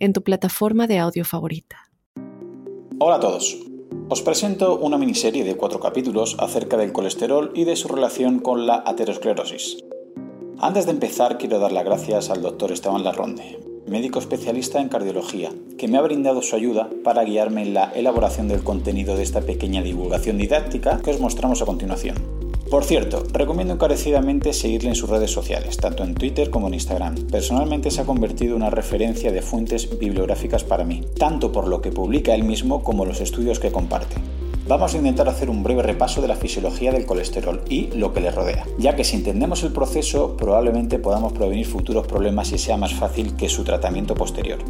en tu plataforma de audio favorita. Hola a todos. Os presento una miniserie de cuatro capítulos acerca del colesterol y de su relación con la aterosclerosis. Antes de empezar, quiero dar las gracias al doctor Esteban Larronde, médico especialista en cardiología, que me ha brindado su ayuda para guiarme en la elaboración del contenido de esta pequeña divulgación didáctica que os mostramos a continuación. Por cierto, recomiendo encarecidamente seguirle en sus redes sociales, tanto en Twitter como en Instagram. Personalmente se ha convertido en una referencia de fuentes bibliográficas para mí, tanto por lo que publica él mismo como los estudios que comparte. Vamos a intentar hacer un breve repaso de la fisiología del colesterol y lo que le rodea, ya que si entendemos el proceso probablemente podamos prevenir futuros problemas y sea más fácil que su tratamiento posterior.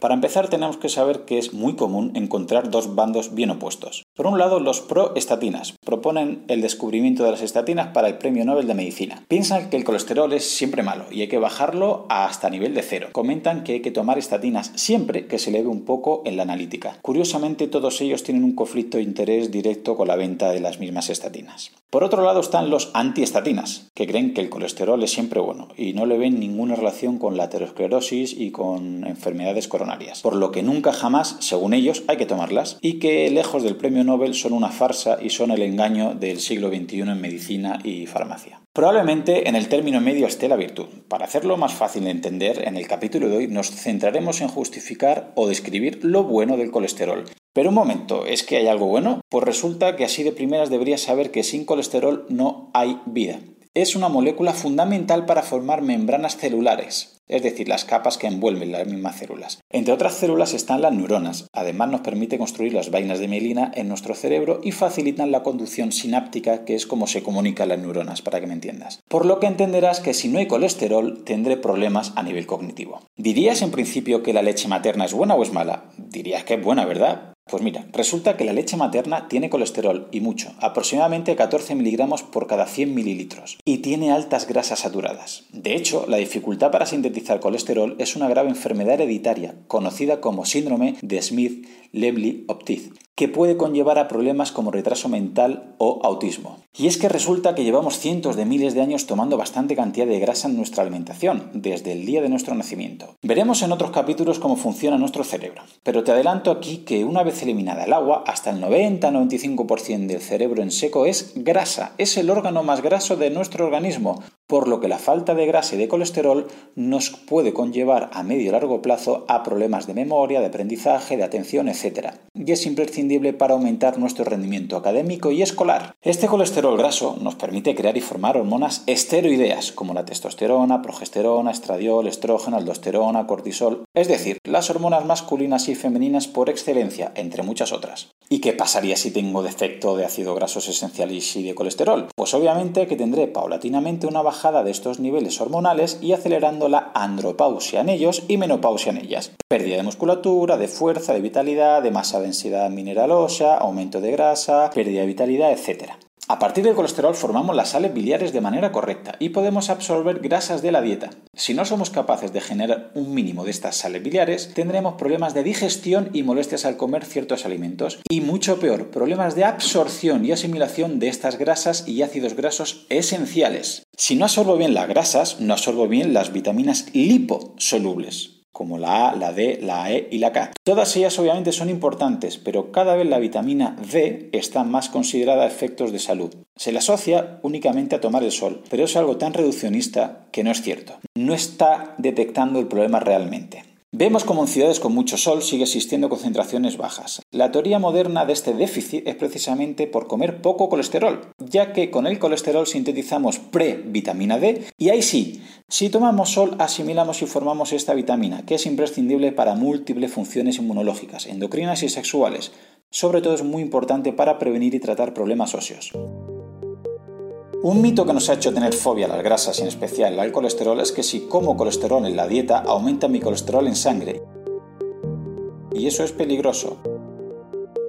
Para empezar tenemos que saber que es muy común encontrar dos bandos bien opuestos. Por un lado, los pro-estatinas proponen el descubrimiento de las estatinas para el Premio Nobel de Medicina. Piensan que el colesterol es siempre malo y hay que bajarlo hasta nivel de cero. Comentan que hay que tomar estatinas siempre que se eleve un poco en la analítica. Curiosamente, todos ellos tienen un conflicto de interés directo con la venta de las mismas estatinas. Por otro lado están los antiestatinas, que creen que el colesterol es siempre bueno y no le ven ninguna relación con la aterosclerosis y con enfermedades coronarias por lo que nunca jamás, según ellos, hay que tomarlas, y que lejos del premio Nobel son una farsa y son el engaño del siglo XXI en medicina y farmacia. Probablemente en el término medio esté la virtud. Para hacerlo más fácil de entender, en el capítulo de hoy nos centraremos en justificar o describir lo bueno del colesterol. Pero un momento, ¿es que hay algo bueno? Pues resulta que así de primeras deberías saber que sin colesterol no hay vida. Es una molécula fundamental para formar membranas celulares, es decir, las capas que envuelven las mismas células. Entre otras células están las neuronas. Además nos permite construir las vainas de mielina en nuestro cerebro y facilitan la conducción sináptica, que es como se comunican las neuronas, para que me entiendas. Por lo que entenderás que si no hay colesterol tendré problemas a nivel cognitivo. ¿Dirías en principio que la leche materna es buena o es mala? Dirías que es buena, ¿verdad? Pues mira, resulta que la leche materna tiene colesterol y mucho, aproximadamente 14 miligramos por cada 100 mililitros, y tiene altas grasas saturadas. De hecho, la dificultad para sintetizar colesterol es una grave enfermedad hereditaria, conocida como síndrome de Smith-Lemli-Optith, que puede conllevar a problemas como retraso mental o autismo. Y es que resulta que llevamos cientos de miles de años tomando bastante cantidad de grasa en nuestra alimentación, desde el día de nuestro nacimiento. Veremos en otros capítulos cómo funciona nuestro cerebro, pero te adelanto aquí que una vez eliminada el agua, hasta el 90-95% del cerebro en seco es grasa, es el órgano más graso de nuestro organismo, por lo que la falta de grasa y de colesterol nos puede conllevar a medio y largo plazo a problemas de memoria, de aprendizaje, de atención, etc. Y es imprescindible para aumentar nuestro rendimiento académico y escolar. Este colesterol graso nos permite crear y formar hormonas esteroideas como la testosterona, progesterona, estradiol, estrógeno, aldosterona, cortisol, es decir, las hormonas masculinas y femeninas por excelencia, entre muchas otras. ¿Y qué pasaría si tengo defecto de ácido grasos esenciales y de colesterol? Pues obviamente que tendré paulatinamente una bajada de estos niveles hormonales y acelerando la andropausia en ellos y menopausia en ellas. Pérdida de musculatura, de fuerza, de vitalidad, de masa densidad mineral ósea, aumento de grasa, pérdida de vitalidad, etc. A partir del colesterol formamos las sales biliares de manera correcta y podemos absorber grasas de la dieta. Si no somos capaces de generar un mínimo de estas sales biliares, tendremos problemas de digestión y molestias al comer ciertos alimentos. Y mucho peor, problemas de absorción y asimilación de estas grasas y ácidos grasos esenciales. Si no absorbo bien las grasas, no absorbo bien las vitaminas liposolubles como la A, la D, la E y la K. Todas ellas obviamente son importantes, pero cada vez la vitamina D está más considerada a efectos de salud. Se le asocia únicamente a tomar el sol, pero es algo tan reduccionista que no es cierto. No está detectando el problema realmente. Vemos como en ciudades con mucho sol sigue existiendo concentraciones bajas. La teoría moderna de este déficit es precisamente por comer poco colesterol, ya que con el colesterol sintetizamos pre-vitamina D y ahí sí, si tomamos sol asimilamos y formamos esta vitamina, que es imprescindible para múltiples funciones inmunológicas, endocrinas y sexuales. Sobre todo es muy importante para prevenir y tratar problemas óseos. Un mito que nos ha hecho tener fobia a las grasas y en especial al colesterol es que si como colesterol en la dieta aumenta mi colesterol en sangre. y eso es peligroso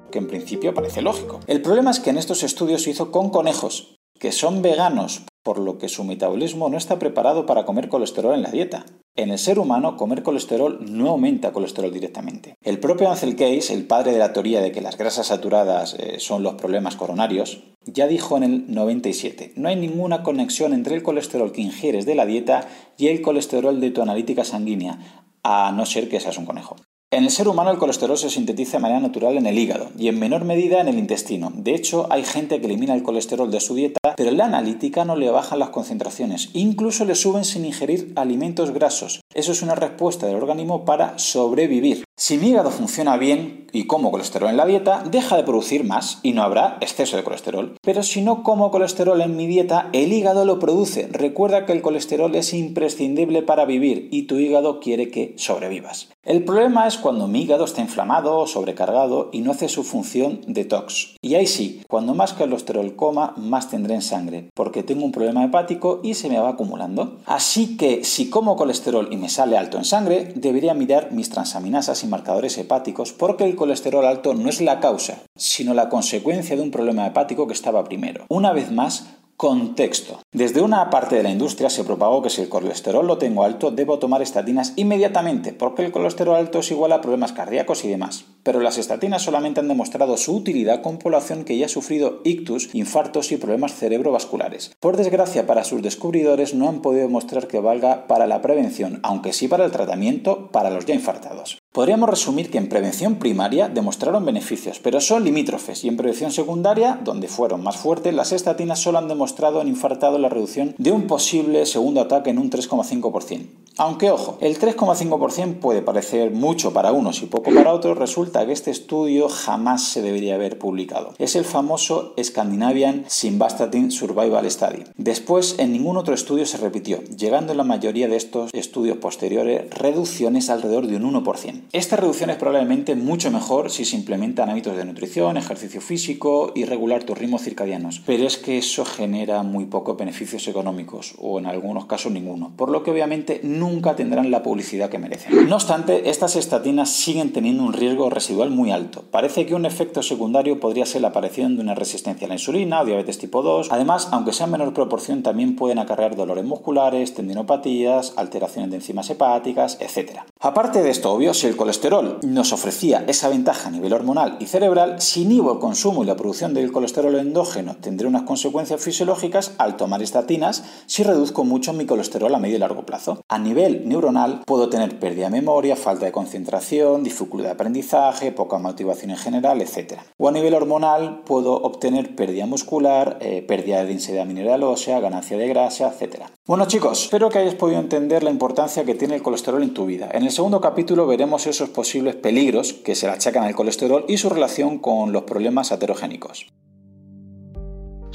que en principio parece lógico. El problema es que en estos estudios se hizo con conejos, que son veganos, por lo que su metabolismo no está preparado para comer colesterol en la dieta. En el ser humano, comer colesterol no aumenta colesterol directamente. El propio Ansel Case, el padre de la teoría de que las grasas saturadas eh, son los problemas coronarios, ya dijo en el 97, no hay ninguna conexión entre el colesterol que ingieres de la dieta y el colesterol de tu analítica sanguínea, a no ser que seas un conejo. En el ser humano el colesterol se sintetiza de manera natural en el hígado y en menor medida en el intestino. De hecho, hay gente que elimina el colesterol de su dieta, pero en la analítica no le bajan las concentraciones, incluso le suben sin ingerir alimentos grasos. Eso es una respuesta del organismo para sobrevivir. Si mi hígado funciona bien y como colesterol en la dieta, deja de producir más y no habrá exceso de colesterol. Pero si no como colesterol en mi dieta, el hígado lo produce. Recuerda que el colesterol es imprescindible para vivir y tu hígado quiere que sobrevivas. El problema es cuando mi hígado está inflamado o sobrecargado y no hace su función detox. Y ahí sí, cuando más colesterol coma, más tendré en sangre, porque tengo un problema hepático y se me va acumulando. Así que si como colesterol y me sale alto en sangre, debería mirar mis transaminasas marcadores hepáticos porque el colesterol alto no es la causa, sino la consecuencia de un problema hepático que estaba primero. Una vez más, Contexto. Desde una parte de la industria se propagó que si el colesterol lo tengo alto debo tomar estatinas inmediatamente porque el colesterol alto es igual a problemas cardíacos y demás. Pero las estatinas solamente han demostrado su utilidad con población que ya ha sufrido ictus, infartos y problemas cerebrovasculares. Por desgracia para sus descubridores no han podido demostrar que valga para la prevención, aunque sí para el tratamiento para los ya infartados. Podríamos resumir que en prevención primaria demostraron beneficios, pero son limítrofes, y en prevención secundaria, donde fueron más fuertes, las estatinas solo han demostrado en infartado la reducción de un posible segundo ataque en un 3,5%. Aunque ojo, el 3,5% puede parecer mucho para unos y poco para otros, resulta que este estudio jamás se debería haber publicado. Es el famoso Scandinavian Simvastatin Survival Study. Después, en ningún otro estudio se repitió, llegando en la mayoría de estos estudios posteriores reducciones alrededor de un 1%. Esta reducción es probablemente mucho mejor si se implementan hábitos de nutrición, ejercicio físico y regular tus ritmos circadianos, pero es que eso genera muy pocos beneficios económicos o en algunos casos ninguno, por lo que obviamente nunca tendrán la publicidad que merecen. No obstante, estas estatinas siguen teniendo un riesgo residual muy alto. Parece que un efecto secundario podría ser la aparición de una resistencia a la insulina o diabetes tipo 2. Además, aunque sea en menor proporción, también pueden acarrear dolores musculares, tendinopatías, alteraciones de enzimas hepáticas, etc. Aparte de esto, obvio, si el colesterol nos ofrecía esa ventaja a nivel hormonal y cerebral, si inhibo el consumo y la producción del colesterol endógeno tendré unas consecuencias fisiológicas al tomar estatinas si reduzco mucho mi colesterol a medio y largo plazo. A nivel neuronal puedo tener pérdida de memoria, falta de concentración, dificultad de aprendizaje, poca motivación en general, etc. O a nivel hormonal puedo obtener pérdida muscular, eh, pérdida de densidad mineral ósea, ganancia de grasa, etc. Bueno chicos, espero que hayáis podido entender la importancia que tiene el colesterol en tu vida. En el segundo capítulo veremos esos posibles peligros que se le achacan al colesterol y su relación con los problemas aterogénicos.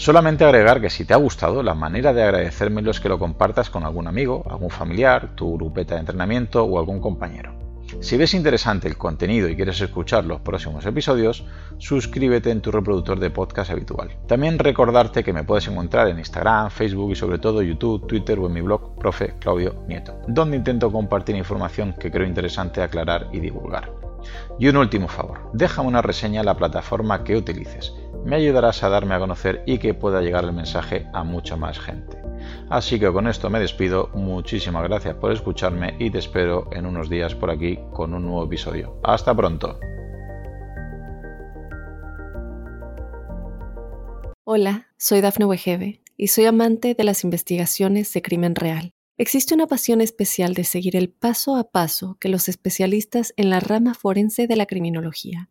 Solamente agregar que si te ha gustado, la manera de agradecérmelo es que lo compartas con algún amigo, algún familiar, tu grupeta de entrenamiento o algún compañero. Si ves interesante el contenido y quieres escuchar los próximos episodios, suscríbete en tu reproductor de podcast habitual. También recordarte que me puedes encontrar en Instagram, Facebook y sobre todo YouTube, Twitter o en mi blog Profe Claudio Nieto, donde intento compartir información que creo interesante aclarar y divulgar. Y un último favor, déjame una reseña en la plataforma que utilices. Me ayudarás a darme a conocer y que pueda llegar el mensaje a mucha más gente. Así que con esto me despido, muchísimas gracias por escucharme y te espero en unos días por aquí con un nuevo episodio. Hasta pronto. Hola, soy Dafne Wegebe y soy amante de las investigaciones de crimen real. Existe una pasión especial de seguir el paso a paso que los especialistas en la rama forense de la criminología